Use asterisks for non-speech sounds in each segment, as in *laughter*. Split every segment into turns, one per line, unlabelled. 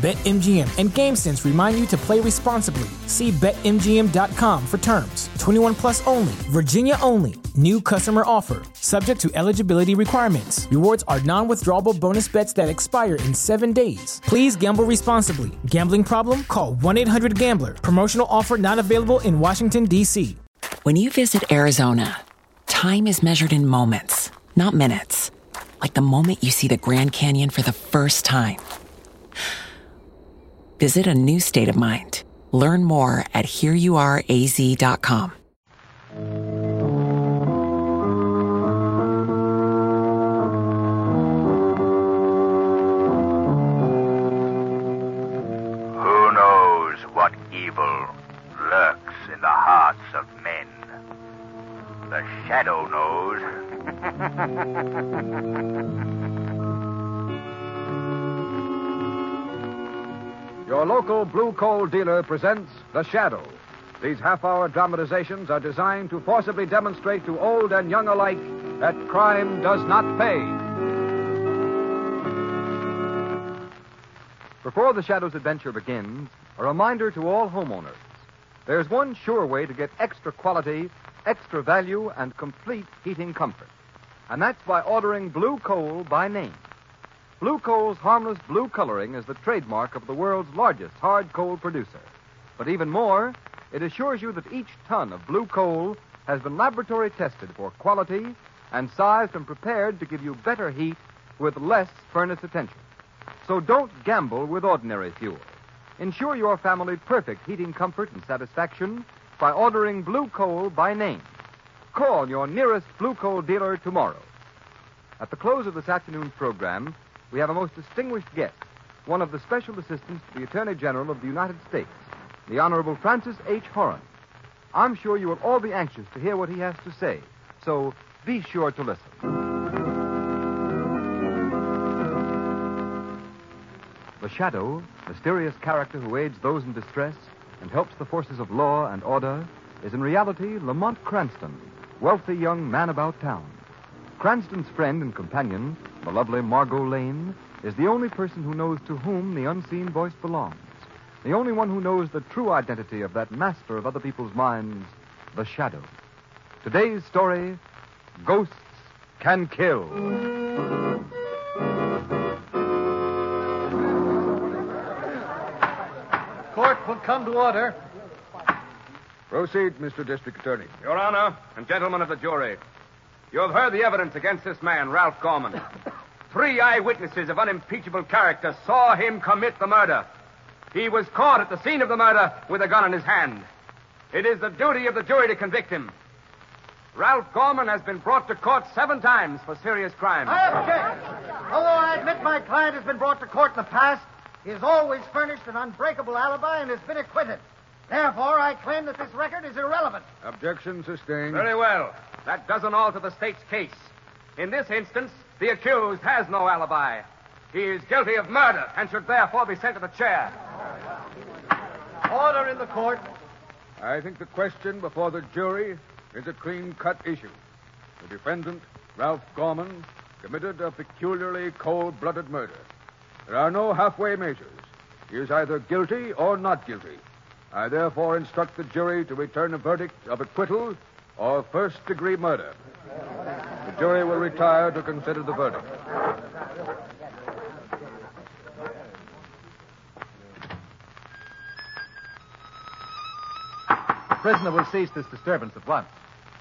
BetMGM and GameSense remind you to play responsibly. See BetMGM.com for terms. 21 plus only, Virginia only. New customer offer, subject to eligibility requirements. Rewards are non withdrawable bonus bets that expire in seven days. Please gamble responsibly. Gambling problem? Call 1 800 Gambler. Promotional offer not available in Washington, D.C.
When you visit Arizona, time is measured in moments, not minutes. Like the moment you see the Grand Canyon for the first time. Visit a new state of mind. Learn more at hereyouareaz.com.
Who knows what evil lurks in the hearts of men? The shadow knows. *laughs*
Your local blue coal dealer presents The Shadow. These half hour dramatizations are designed to forcibly demonstrate to old and young alike that crime does not pay. Before The Shadow's adventure begins, a reminder to all homeowners there's one sure way to get extra quality, extra value, and complete heating comfort. And that's by ordering Blue Coal by name. Blue Coal's harmless blue coloring is the trademark of the world's largest hard coal producer. But even more, it assures you that each ton of blue coal has been laboratory tested for quality and sized and prepared to give you better heat with less furnace attention. So don't gamble with ordinary fuel. Ensure your family perfect heating comfort and satisfaction by ordering Blue Coal by name. Call your nearest Blue Coal dealer tomorrow. At the close of this afternoon's program, we have a most distinguished guest, one of the special assistants to the Attorney General of the United States, the Honorable Francis H. Horan. I'm sure you will all be anxious to hear what he has to say, so be sure to listen. The Shadow, mysterious character who aids those in distress and helps the forces of law and order, is in reality Lamont Cranston, wealthy young man about town. Cranston's friend and companion, the lovely Margot Lane, is the only person who knows to whom the unseen voice belongs. The only one who knows the true identity of that master of other people's minds, the Shadow. Today's story Ghosts Can Kill.
Court will come to order.
Proceed, Mr. District Attorney.
Your Honor and gentlemen of the jury, you have heard the evidence against this man, Ralph Gorman. *laughs* Three eyewitnesses of unimpeachable character saw him commit the murder. He was caught at the scene of the murder with a gun in his hand. It is the duty of the jury to convict him. Ralph Gorman has been brought to court seven times for serious crimes.
I object. Although I admit my client has been brought to court in the past, he has always furnished an unbreakable alibi and has been acquitted. Therefore, I claim that this record is irrelevant.
Objection sustained.
Very well. That doesn't alter the state's case. In this instance, the accused has no alibi. He is guilty of murder and should therefore be sent to the chair.
Order in the court.
I think the question before the jury is a clean cut issue. The defendant, Ralph Gorman, committed a peculiarly cold blooded murder. There are no halfway measures. He is either guilty or not guilty. I therefore instruct the jury to return a verdict of acquittal or first degree murder. The jury will retire to consider the verdict.
The prisoner will cease this disturbance at once.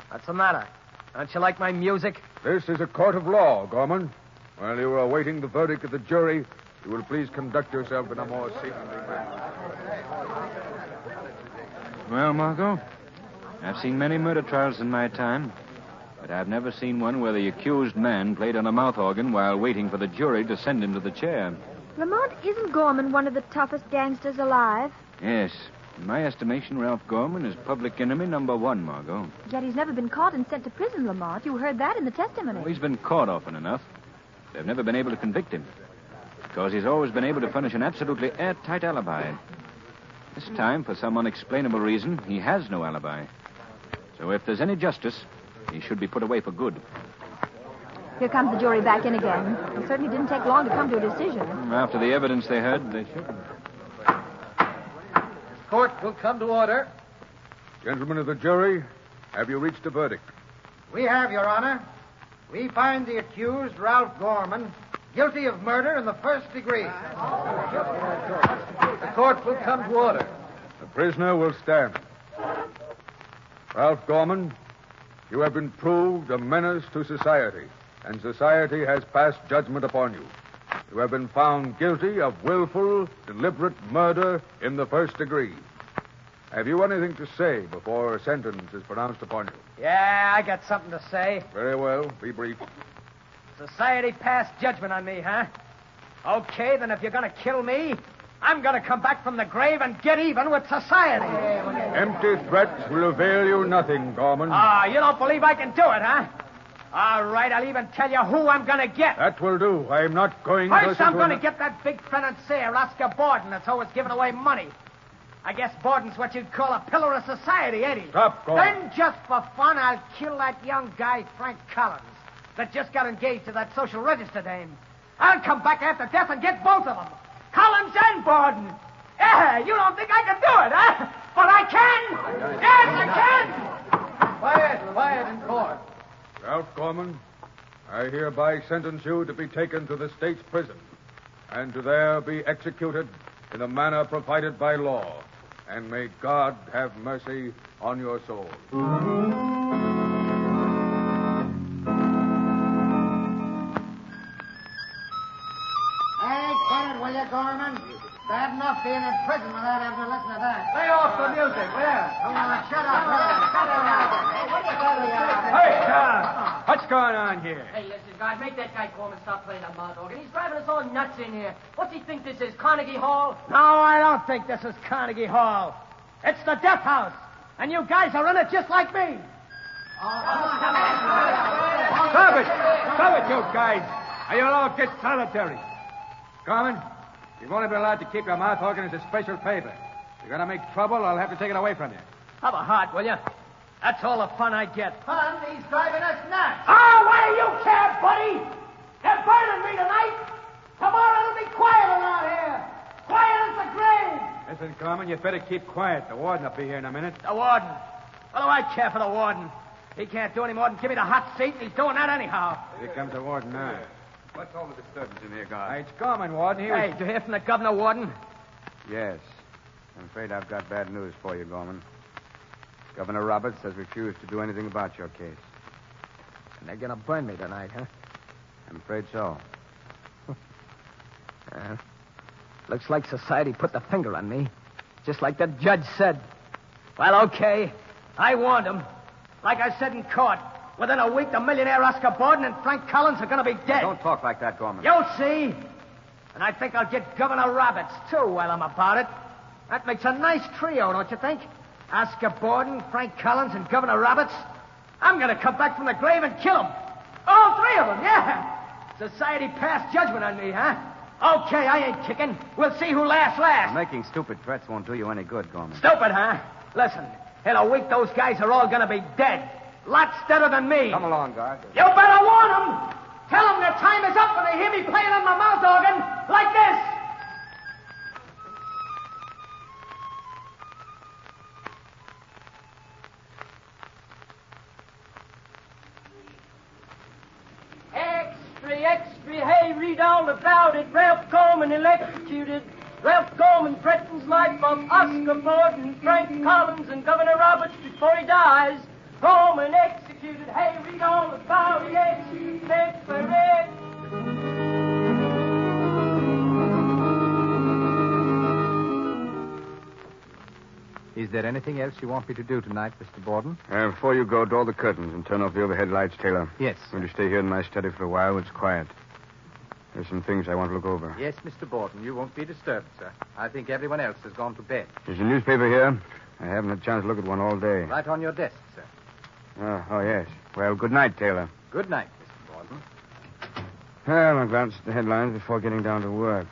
What's the matter? Don't you like my music?
This is a court of law, Gorman. While you are awaiting the verdict of the jury, you will please conduct yourself in a more seemly manner.
Well, Margot? I've seen many murder trials in my time, but I've never seen one where the accused man played on a mouth organ while waiting for the jury to send him to the chair.
Lamont, isn't Gorman one of the toughest gangsters alive?
Yes. In my estimation, Ralph Gorman is public enemy number one, Margot.
Yet he's never been caught and sent to prison, Lamont. You heard that in the testimony.
Oh, he's been caught often enough. They've never been able to convict him. Because he's always been able to furnish an absolutely airtight alibi. This time, for some unexplainable reason, he has no alibi. So if there's any justice, he should be put away for good.
Here comes the jury back in again. It certainly didn't take long to come to a decision.
After the evidence they heard, they should.
The court will come to order.
Gentlemen of the jury, have you reached a verdict?
We have, Your Honor. We find the accused, Ralph Gorman, guilty of murder in the first degree. The court will come to order.
The prisoner will stand. Ralph Gorman, you have been proved a menace to society, and society has passed judgment upon you. You have been found guilty of willful, deliberate murder in the first degree. Have you anything to say before a sentence is pronounced upon you?
Yeah, I got something to say.
Very well. Be brief.
Society passed judgment on me, huh? Okay, then if you're going to kill me, I'm going to come back from the grave and get even with society.
Empty threats will avail you nothing, Gorman.
Ah, you don't believe I can do it, huh? All right, I'll even tell you who I'm going to get.
That will do. I'm not going
First,
to listen
I'm going to
an-
get that big financier, Oscar Borden, that's always giving away money. I guess Borden's what you'd call a pillar of society, ain't he?
Stop, Gorman.
Then, just for fun, I'll kill that young guy, Frank Collins, that just got engaged to that social register dame. I'll come back after death and get both of them. Collins and Borden. Yeah, you don't think I can do it, huh? But I can! Yes, I can!
Quiet, quiet in court.
Ralph Gorman, I hereby sentence you to be taken to the state's prison and to there be executed in the manner provided by law. And may God have mercy on your soul.
Gorman? Bad enough being in prison without having to listen to that.
Lay off the music, will ya?
Come on, shut up, will ya? Shut up.
Hey, uh, what's going on here?
Hey, listen, guys, make that guy Gorman stop playing that mouth organ. He's driving us all nuts in here. What's he think this is, Carnegie Hall?
No, I don't think this is Carnegie Hall. It's the death house. And you guys are in it just like me.
Stop it! Stop it, you guys! Or you'll all get solitary. Gorman, you've only been allowed to keep your mouth organ as a special favor. If you're going to make trouble, I'll have to take it away from you.
Have a heart, will you? That's all the fun I get.
Fun, he's driving us nuts.
Oh, why do you care, buddy? They're burning me tonight. Tomorrow it'll be quiet around here. Quiet as the grave.
Listen, Gorman, you better keep quiet. The warden will be here in a minute.
The warden. What do I care for the warden? He can't do any more than give me the hot seat, and he's doing that anyhow.
Here comes the warden now. What's all the disturbance in here, guard? It's Gorman, warden. He was...
Hey, did you hear from the governor, warden?
Yes. I'm afraid I've got bad news for you, Gorman. Governor Roberts has refused to do anything about your case.
And they're going to burn me tonight, huh?
I'm afraid so. *laughs*
Uh, looks like society put the finger on me. Just like the judge said. Well, okay. I warned him. Like I said in court, within a week, the millionaire Oscar Borden and Frank Collins are going to be dead.
Don't talk like that, Gorman.
You'll see. And I think I'll get Governor Roberts, too, while I'm about it. That makes a nice trio, don't you think? Oscar Borden, Frank Collins, and Governor Roberts. I'm going to come back from the grave and kill them. All three of them, yeah. Society passed judgment on me, huh? Okay, I ain't kicking. We'll see who laughs last.
Making stupid threats won't do you any good, Gorman.
Stupid, huh? Listen, in a week, those guys are all going to be dead. Lots deader than me.
Come along, guard.
You better warn them. Tell them their time is up when they hear me playing on my mouth organ like this.
Extra, extra, hey, read all about it. Ralph Gorman electrocuted. Ralph Gorman threatens life of Oscar Borden, Frank Collins, and Governor Roberts before he dies. Gorman executed. Hey, read all about it.
Is there anything else you want me to do tonight, Mr. Borden?
Uh, before you go, draw the curtains and turn off the overhead lights, Taylor.
Yes.
I'm going to stay here in my study for a while. It's quiet. There's some things I want to look over.
Yes, Mr. Borden. You won't be disturbed, sir. I think everyone else has gone to bed.
There's a newspaper here. I haven't had a chance to look at one all day.
Right on your desk, sir.
Oh, oh yes. Well, good night, Taylor.
Good night, Mr. Borden.
Well, I glanced at the headlines before getting down to work.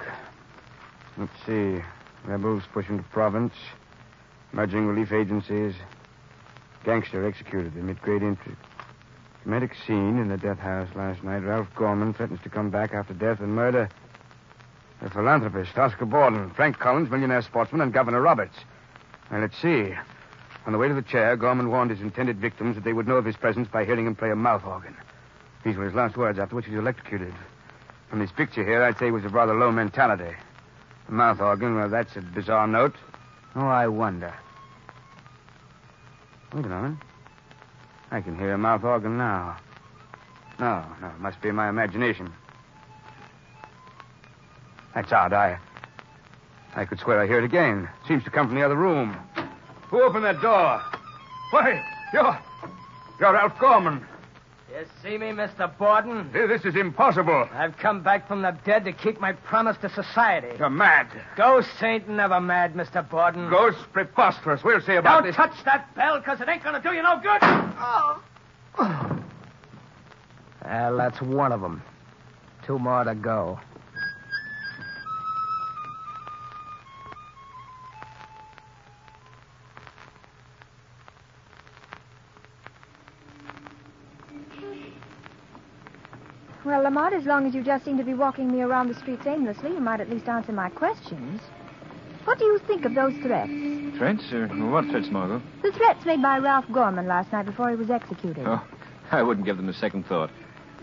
Let's see. Rebels push into province. Merging relief agencies. Gangster executed amid great interest. Dramatic scene in the death house last night. Ralph Gorman threatens to come back after death and murder. The philanthropist, Oscar Borden, Frank Collins, millionaire sportsman, and Governor Roberts. Well, let's see. On the way to the chair, Gorman warned his intended victims that they would know of his presence by hearing him play a mouth organ. These were his last words, after which he was electrocuted. From this picture here, I'd say he was of rather low mentality. The mouth organ, well, that's a bizarre note. Oh, I wonder. Wait a moment. I can hear a mouth organ now. No, no, it must be my imagination. That's odd. I. I could swear I hear it again. It seems to come from the other room. Who opened that door? Why, you're. You're Ralph Gorman.
You see me, Mr. Borden?
This is impossible.
I've come back from the dead to keep my promise to society.
You're mad.
Ghosts ain't never mad, Mr. Borden.
Ghosts preposterous. We'll see about it.
Don't
this.
touch that bell, because it ain't going to do you no good. Oh. Well, that's one of them. Two more to go.
Well, Lamont, as long as you just seem to be walking me around the streets aimlessly, you might at least answer my questions. What do you think of those threats?
Threats? Uh, what threats, Margot?
The threats made by Ralph Gorman last night before he was executed.
Oh, I wouldn't give them a second thought.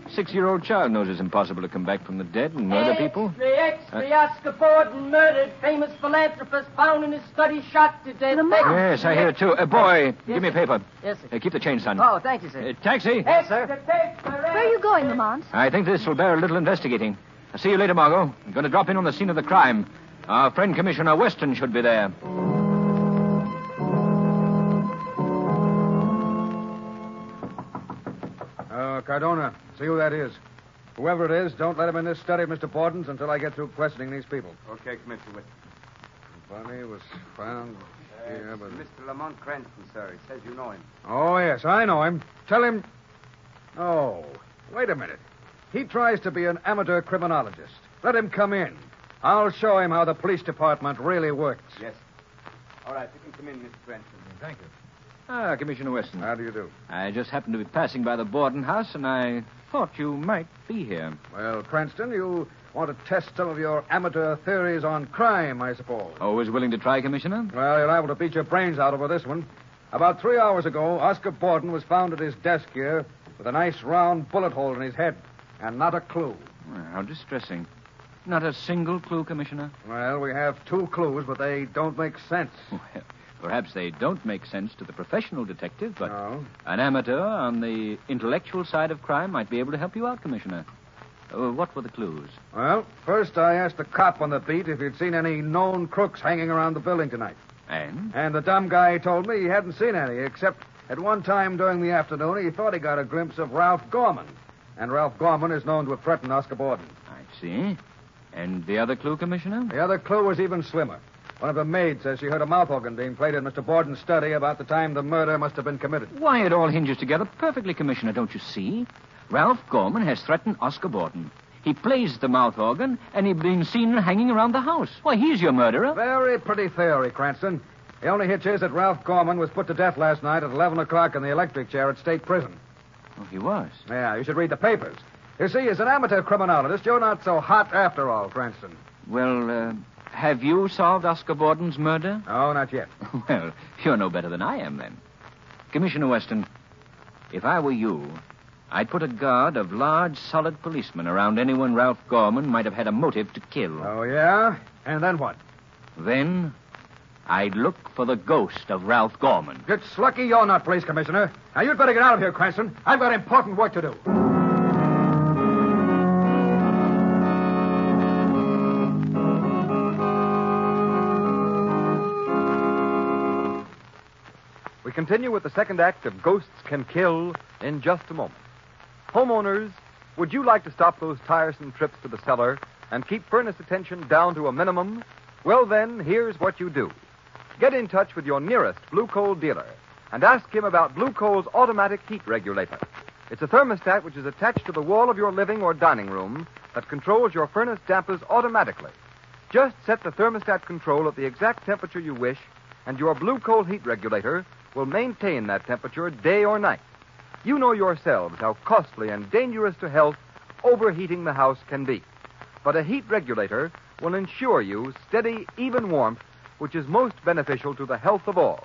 Six-year-old child knows it's impossible to come back from the dead and murder people.
Extra, extra, Oscar Borden murdered. Famous philanthropist found in his study, shot to death.
Yes, I hear it too. Uh, boy, give me a paper.
Yes, sir.
Uh, keep the change, son.
Oh, thank you, sir.
Uh, taxi.
Yes, sir. Where
Where are you going, Lamont?
I think this will bear a little investigating. I'll see you later, Margot. I'm going to drop in on the scene of the crime. Our friend Commissioner Weston should be there.
Uh, Cardona, see who that is. Whoever it is, don't let him in this study of Mr. Borden's until I get through questioning these people.
Okay, Commissioner Weston.
Bunny was found here, but...
Mr. Lamont Cranston, sir. He says you know him.
Oh, yes, I know him. Tell him. Oh, wait a minute. He tries to be an amateur criminologist. Let him come in. I'll show him how the police department really works.
Yes. All right, you can come in, Mr. Cranston.
Thank you.
Ah, Commissioner Weston.
How do you do?
I just happened to be passing by the Borden house, and I thought you might be here.
Well, Cranston, you want to test some of your amateur theories on crime, I suppose.
Always willing to try, Commissioner?
Well, you're liable to beat your brains out over this one. About three hours ago, Oscar Borden was found at his desk here with a nice round bullet hole in his head, and not a clue.
Well, how distressing. Not a single clue, Commissioner?
Well, we have two clues, but they don't make sense. *laughs*
Well, perhaps they don't make sense to the professional detective, but
No.
an amateur on the intellectual side of crime might be able to help you out, Commissioner. Uh, what were the clues?
Well, first I asked the cop on the beat if he'd seen any known crooks hanging around the building tonight.
And?
And the dumb guy told me he hadn't seen any, except at one time during the afternoon he thought he got a glimpse of Ralph Gorman. And Ralph Gorman is known to have threatened Oscar Borden.
I see. And the other clue, Commissioner?
The other clue was even slimmer. One of the maids says she heard a mouth organ being played in Mr. Borden's study about the time the murder must have been committed.
Why, it all hinges together perfectly, Commissioner, don't you see? Ralph Gorman has threatened Oscar Borden. He plays the mouth organ, and he's been seen hanging around the house. Why, he's your murderer.
Very pretty theory, Cranston. The only hitch is that Ralph Gorman was put to death last night at 11 o'clock in the electric chair at State Prison.
Oh, he was.
Yeah, you should read the papers. You see, as an amateur criminologist, you're not so hot after all, Cranston.
Well, uh, have you solved Oscar Borden's murder? *laughs*
No, not yet.
Well, you're no better than I am, then. Commissioner Weston, if I were you, I'd put a guard of large, solid policemen around anyone Ralph Gorman might have had a motive to kill.
Oh, yeah? And then what?
Then I'd look for the ghost of Ralph Gorman.
It's lucky you're not police commissioner. Now, you'd better get out of here, Cranston. I've got important work to do.
We continue with the second act of Ghosts Can Kill in just a moment. Homeowners, would you like to stop those tiresome trips to the cellar and keep furnace attention down to a minimum? Well, then, here's what you do. Get in touch with your nearest Blue Coal dealer and ask him about Blue Coal's automatic heat regulator. It's a thermostat which is attached to the wall of your living or dining room that controls your furnace dampers automatically. Just set the thermostat control at the exact temperature you wish, and your Blue Coal heat regulator will maintain that temperature day or night. You know yourselves how costly and dangerous to health overheating the house can be. But a heat regulator will ensure you steady, even warmth, which is most beneficial to the health of all.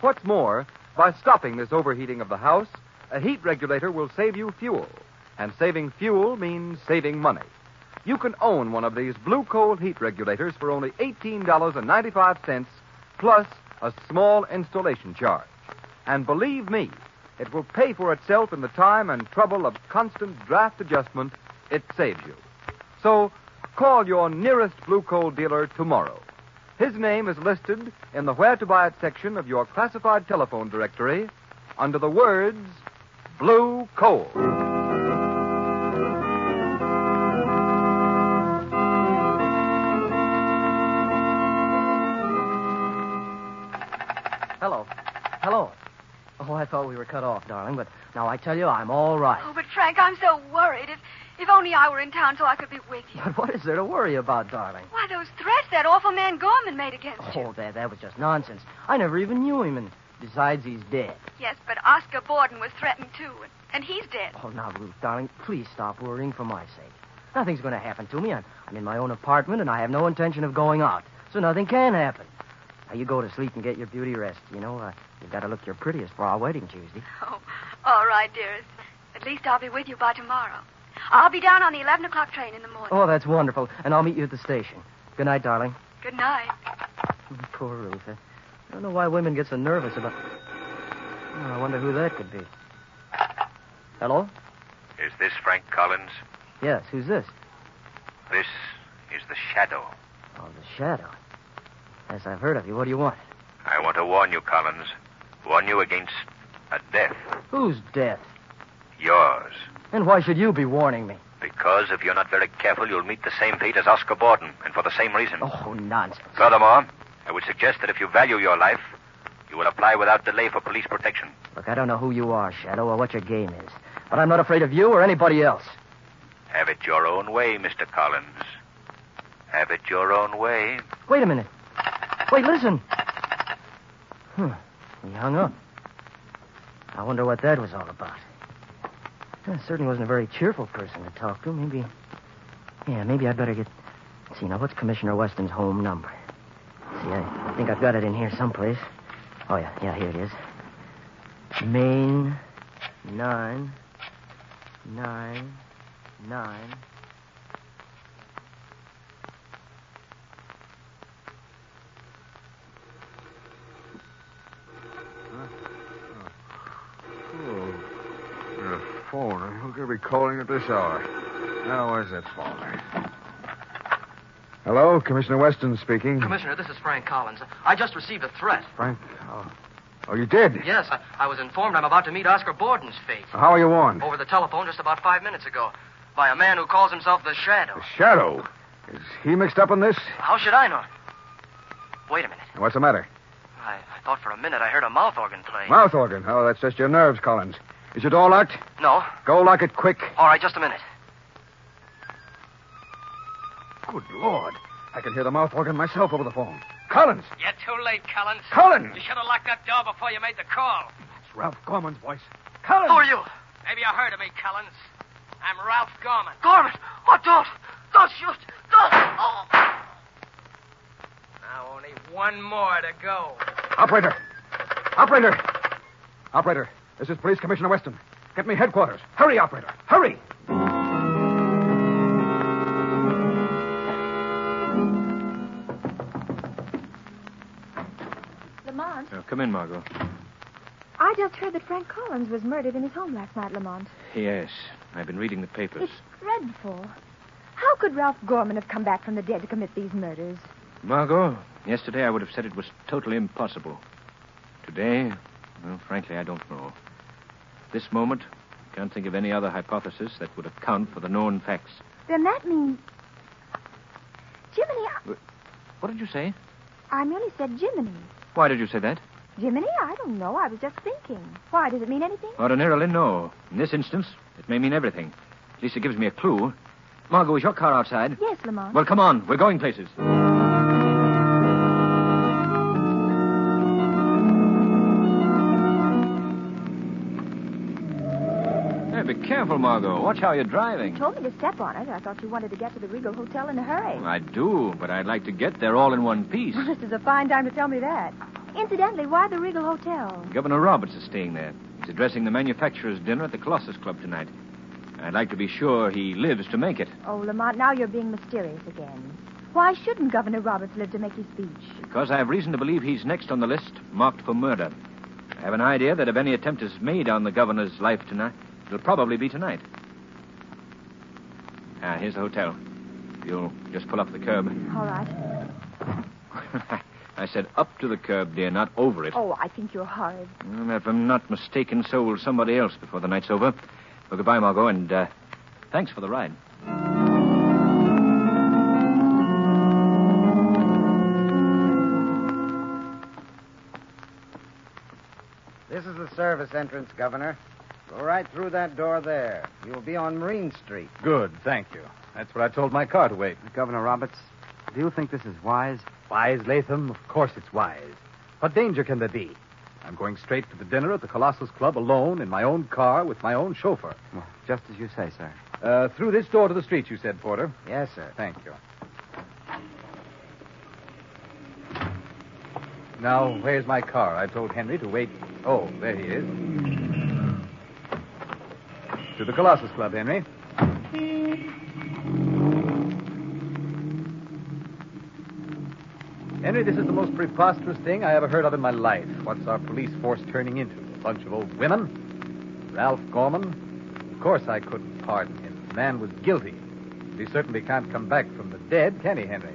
What's more, by stopping this overheating of the house, a heat regulator will save you fuel. And saving fuel means saving money. You can own one of these Blue Coal heat regulators for only $18.95 plus a small installation charge. And believe me, it will pay for itself in the time and trouble of constant draft adjustment it saves you. So, call your nearest Blue Coal dealer tomorrow. His name is listed in the Where to Buy It section of your classified telephone directory under the words Blue Coal.
Hello. Hello. Oh, I thought we were cut off, darling, but now I tell you, I'm all right.
Oh, but Frank, I'm so worried. If if only I were in town so I could be with you.
But what is there to worry about, darling?
Why, those threats that awful man Gorman made against you.
Oh, that, that was just nonsense. I never even knew him, and besides, he's dead.
Yes, but Oscar Borden was threatened too, and, and he's dead.
Oh, now, Ruth, darling, please stop worrying for my sake. Nothing's going to happen to me. I'm, I'm in my own apartment, and I have no intention of going out, so nothing can happen. Now, you go to sleep and get your beauty rest. You know, uh, you've got to look your prettiest for our wedding Tuesday.
Oh, all right, dearest. At least I'll be with you by tomorrow. I'll be down on the 11 o'clock train in the morning.
Oh, that's wonderful. And I'll meet you at the station. Good night, darling.
Good night.
Oh, poor Ruth. I don't know why women get so nervous about. Oh, I wonder who that could be. Hello?
Is this Frank Collins?
Yes, who's this?
This is the Shadow.
Oh, the Shadow. Yes, I've heard of you. What do you want?
I want to warn you, Collins. Warn you against a death.
Whose death?
Yours.
And why should you be warning me?
Because if you're not very careful, you'll meet the same fate as Oscar Borden, and for the same reason.
Oh, nonsense.
Furthermore, I would suggest that if you value your life, you will apply without delay for police protection.
Look, I don't know who you are, Shadow, or what your game is. But I'm not afraid of you or anybody else.
Have it your own way, Mr. Collins. Have it your own way.
Wait a minute. Wait, listen. Hmm. He hung up. I wonder what that was all about. Well, certainly wasn't a very cheerful person to talk to. Maybe. Yeah, maybe I'd better get. See, now, what's Commissioner Weston's home number? See, I, I think I've got it in here someplace. Oh, yeah, yeah, here it is. Main nine, nine, nine.
Could be calling at this hour? Now, where's that phone? Hello, Commissioner Weston speaking.
Commissioner, this is Frank Collins. I just received a threat.
Frank? Oh, oh you did?
Yes, I, I was informed I'm about to meet Oscar Borden's fate.
How are you warned?
Over the telephone just about five minutes ago. By a man who calls himself the Shadow.
The Shadow. Is he mixed up in this?
How should I know? Wait a minute.
What's the matter?
I, I thought for a minute I heard a mouth organ play.
Mouth organ. Oh, that's just your nerves, Collins. Is your door locked?
No.
Go lock it quick.
All right, just a minute.
Good Lord. I can hear the mouth organ myself over the phone. Collins!
You're too late, Collins.
Collins!
You should have locked that door before you made the call.
It's Ralph Gorman's voice. Collins!
Who are you?
Maybe you heard of me, Collins. I'm Ralph Gorman.
Gorman! Oh, don't! Don't shoot! Don't! Oh!
Now only one more to go.
Operator! Operator! Operator, this is Police Commissioner Weston. Get me headquarters. Hurry, operator. Hurry!
Lamont,
come in, Margot.
I just heard that Frank Collins was murdered in his home last night, Lamont.
Yes, I've been reading the papers.
It's dreadful. How could Ralph Gorman have come back from the dead to commit these murders?
Margot, yesterday I would have said it was totally impossible. Today, Well, frankly, I don't know. At this moment, I can't think of any other hypothesis that would account for the known facts.
Then that means. Jiminy, I,
What did you say?
I merely said Jiminy.
Why did you say that?
Jiminy? I don't know. I was just thinking. Why? Does it mean anything?
Ordinarily, no. In this instance, it may mean everything. At least it gives me a clue. Margot, is your car outside?
Yes, Lamont.
Well, come on. We're going places. Be careful, Margot. Watch how you're driving.
You told me to step on it. I thought you wanted to get to the Regal Hotel in a hurry.
I do, but I'd like to get there all in one piece.
Well, this is a fine time to tell me that. Incidentally, why the Regal Hotel?
Governor Roberts is staying there. He's addressing the manufacturers' dinner at the Colossus Club tonight. I'd like to be sure he lives to make it.
Oh, Lamont, now you're being mysterious again. Why shouldn't Governor Roberts live to make his speech?
Because I have reason to believe he's next on the list, marked for murder. I have an idea that if any attempt is made on the governor's life tonight, it'll probably be tonight. Ah, here's the hotel. You'll just pull up the curb.
All right. *laughs*
I said up to the curb, dear, not over it.
Oh, I think you're horrid.
And if I'm not mistaken, so will somebody else before the night's over. Well, goodbye, Margot, and uh, thanks for the ride.
This is the service entrance, Governor. Go right through that door there. You'll be on Marine Street.
Good, thank you. That's what I told my car to wait.
Governor Roberts, do you think this is wise?
Wise, Latham? Of course it's wise. What danger can there be? I'm going straight to the dinner at the Colossus Club alone in my own car with my own chauffeur.
Well, just as you say, sir.
Uh, through this door to the street, you said, Porter.
Yes, sir.
Thank you. Now, where's my car? I told Henry to wait. Oh, there he is. To the Colossus Club, Henry. Henry, this is the most preposterous thing I ever heard of in my life. What's our police force turning into? A bunch of old women? Ralph Gorman? Of course I couldn't pardon him. The man was guilty. He certainly can't come back from the dead, can he, Henry?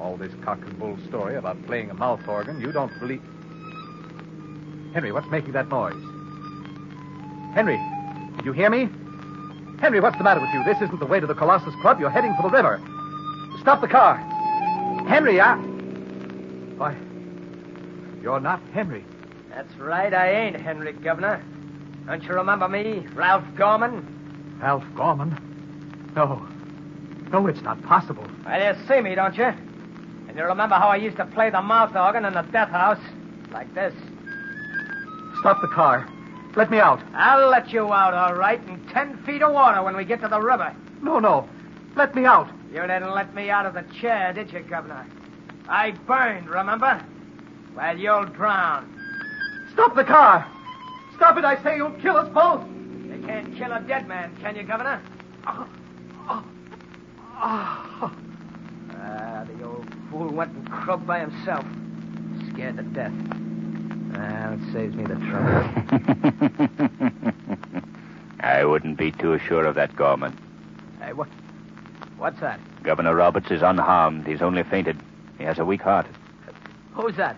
All this cock and bull story about playing a mouth organ, you don't believe. Henry, what's making that noise? Henry, you hear me? Henry, what's the matter with you? This isn't the way to the Colossus Club. You're heading for the river. Stop the car. Henry, I. Why, you're not Henry.
That's right, I ain't Henry, Governor. Don't you remember me, Ralph Gorman?
Ralph Gorman? No. No, it's not possible.
Well, you see me, don't you? And you remember how I used to play the mouth organ in the death house? Like this.
Stop the car. Let me out.
I'll let you out, all right, in ten feet of water when we get to the river.
No, no. Let me out.
You didn't let me out of the chair, did you, Governor? I burned, remember? Well, you'll drown.
Stop the car. Stop it, I say. You'll kill us both.
You can't kill a dead man, can you, Governor? Ah, the old fool went and croaked by himself. Scared to death. Well, it saves me the trouble. *laughs*
I wouldn't be too sure of that, Gorman.
hey, what? What's that?
Governor Roberts is unharmed. He's only fainted. He has a weak heart.
Who's that?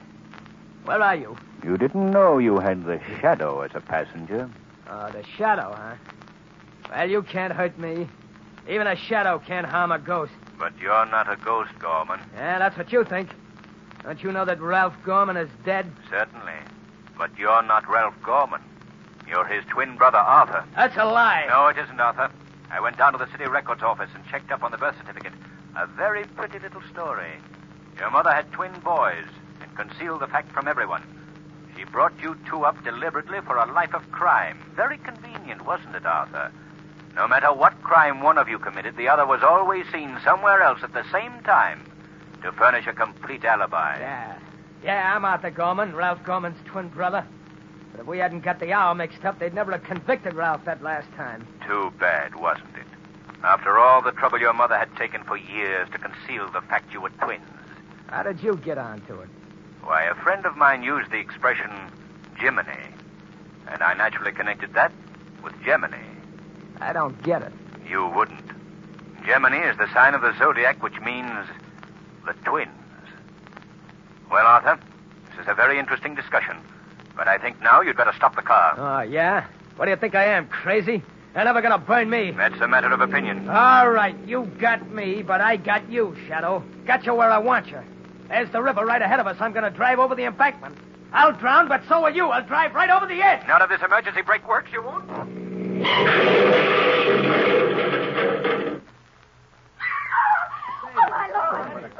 Where are you?
You didn't know you had the shadow as a passenger.
Oh, the shadow, huh? Well, you can't hurt me. Even a shadow can't harm a ghost.
But you're not a ghost, Gorman.
Yeah, that's what you think. Don't you know that Ralph Gorman is dead?
Certainly. But you're not Ralph Gorman. You're his twin brother, Arthur.
That's a lie.
No, it isn't, Arthur. I went down to the city records office and checked up on the birth certificate. A very pretty little story. Your mother had twin boys and concealed the fact from everyone. She brought you two up deliberately for a life of crime. Very convenient, wasn't it, Arthur? No matter what crime one of you committed, the other was always seen somewhere else at the same time to furnish a complete alibi.
Yeah. Yeah, I'm Arthur Gorman, Ralph Gorman's twin brother. But if we hadn't got the hour mixed up, they'd never have convicted Ralph that last time.
Too bad, wasn't it? After all the trouble your mother had taken for years to conceal the fact you were twins.
How did you get onto it?
Why, a friend of mine used the expression Jiminy. And I naturally connected that with Gemini.
I don't get it.
You wouldn't. Gemini is the sign of the zodiac, which means the twins. Well, Arthur, this is a very interesting discussion. But I think now you'd better stop the car.
Oh, yeah? What do you think I am, crazy? They're never gonna burn me.
That's a matter of opinion.
All right, you got me, but I got you, Shadow. Got you where I want you. There's the river right ahead of us. I'm gonna drive over the embankment. I'll drown, but so will you. I'll drive right over the edge.
None of this emergency brake works, you won't?
Oh, my Lord.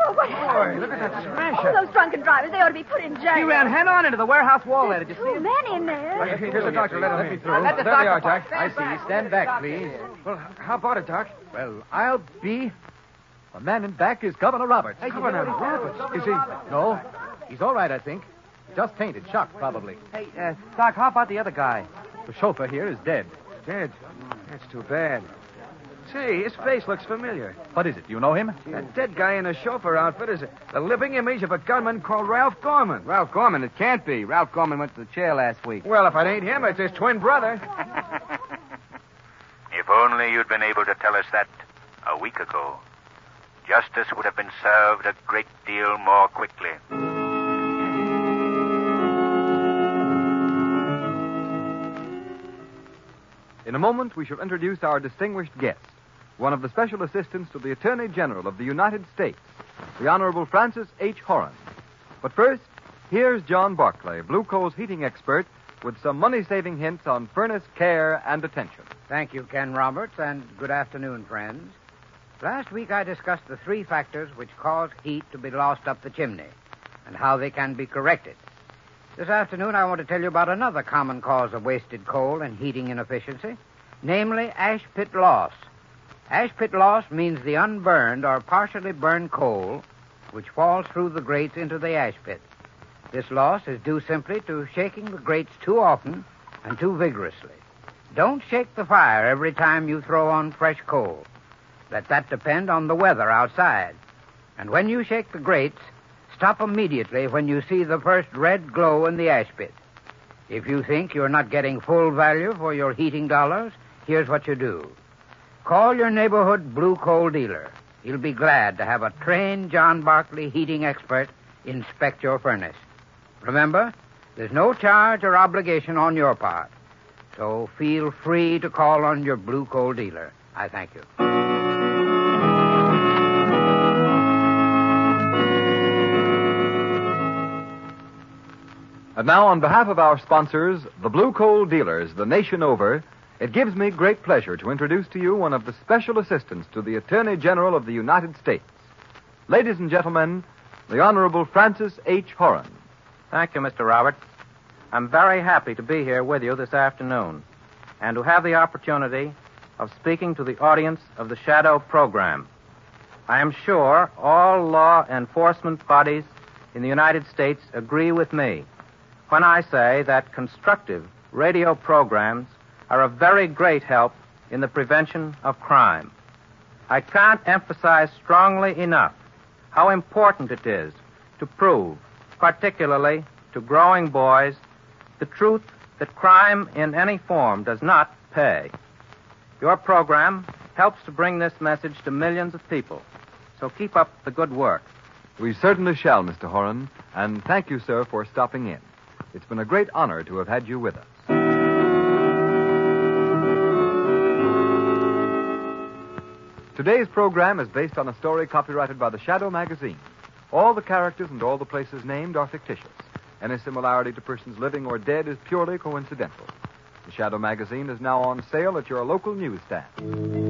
Look at that
smash.
smasher.
those drunken drivers, they ought to be put in jail.
He ran head on into the warehouse wall there. Did you see
Two
him?
men in there.
Here's the doctor. Let, let me through.
Let the
there they are,
doctor
Doc. I see. Stand back, please. Well, how about it, Doc? Well, I'll be. The man in back is Governor Roberts.
Governor Roberts?
Is he? No. He's all right, I think. Just fainted, shocked, probably.
Hey, uh, Doc, how about the other guy?
The chauffeur here is dead.
Dead. That's too bad. Say, his face looks familiar.
What is it? Do you know him?
That dead guy in the chauffeur outfit is the living image of a gunman called Ralph Gorman.
Ralph Gorman, it can't be. Ralph Gorman went to the chair last week.
Well, if it ain't him, it's his twin brother. *laughs*
If only you'd been able to tell us that a week ago. Justice would have been served a great deal more quickly.
In a moment, we shall introduce our distinguished guest, one of the special assistants to the Attorney General of the United States, the Honorable Francis H. Horan. But first, here's John Barclay, Blue Coal's heating expert, with some money saving hints on furnace care and attention.
Thank you, Ken Roberts, and good afternoon, friends. Last week I discussed the three factors which cause heat to be lost up the chimney and how they can be corrected. This afternoon I want to tell you about another common cause of wasted coal and heating inefficiency, namely ash pit loss. Ash pit loss means the unburned or partially burned coal which falls through the grates into the ash pit. This loss is due simply to shaking the grates too often and too vigorously. Don't shake the fire every time you throw on fresh coal. Let that depend on the weather outside. And when you shake the grates, stop immediately when you see the first red glow in the ash pit. If you think you're not getting full value for your heating dollars, here's what you do. Call your neighborhood blue coal dealer. He'll be glad to have a trained John Barclay heating expert inspect your furnace. Remember, there's no charge or obligation on your part. So feel free to call on your blue coal dealer. I thank you.
And now, on behalf of our sponsors, the Blue Coal Dealers, the nation over, it gives me great pleasure to introduce to you one of the special assistants to the Attorney General of the United States. Ladies and gentlemen, the Honorable Francis H. Horan.
Thank you, Mr. Roberts. I'm very happy to be here with you this afternoon and to have the opportunity of speaking to the audience of the Shadow program. I am sure all law enforcement bodies in the United States agree with me when I say that constructive radio programs are a very great help in the prevention of crime. I can't emphasize strongly enough how important it is to prove, particularly to growing boys, the truth that crime in any form does not pay. Your program helps to bring this message to millions of people. So keep up the good work.
We certainly shall, Mr. Horan, and thank you, sir, for stopping in. It's been a great honor to have had you with us. Today's program is based on a story copyrighted by the Shadow magazine. All the characters and all the places named are fictitious. Any similarity to persons living or dead is purely coincidental. The Shadow magazine is now on sale at your local newsstand.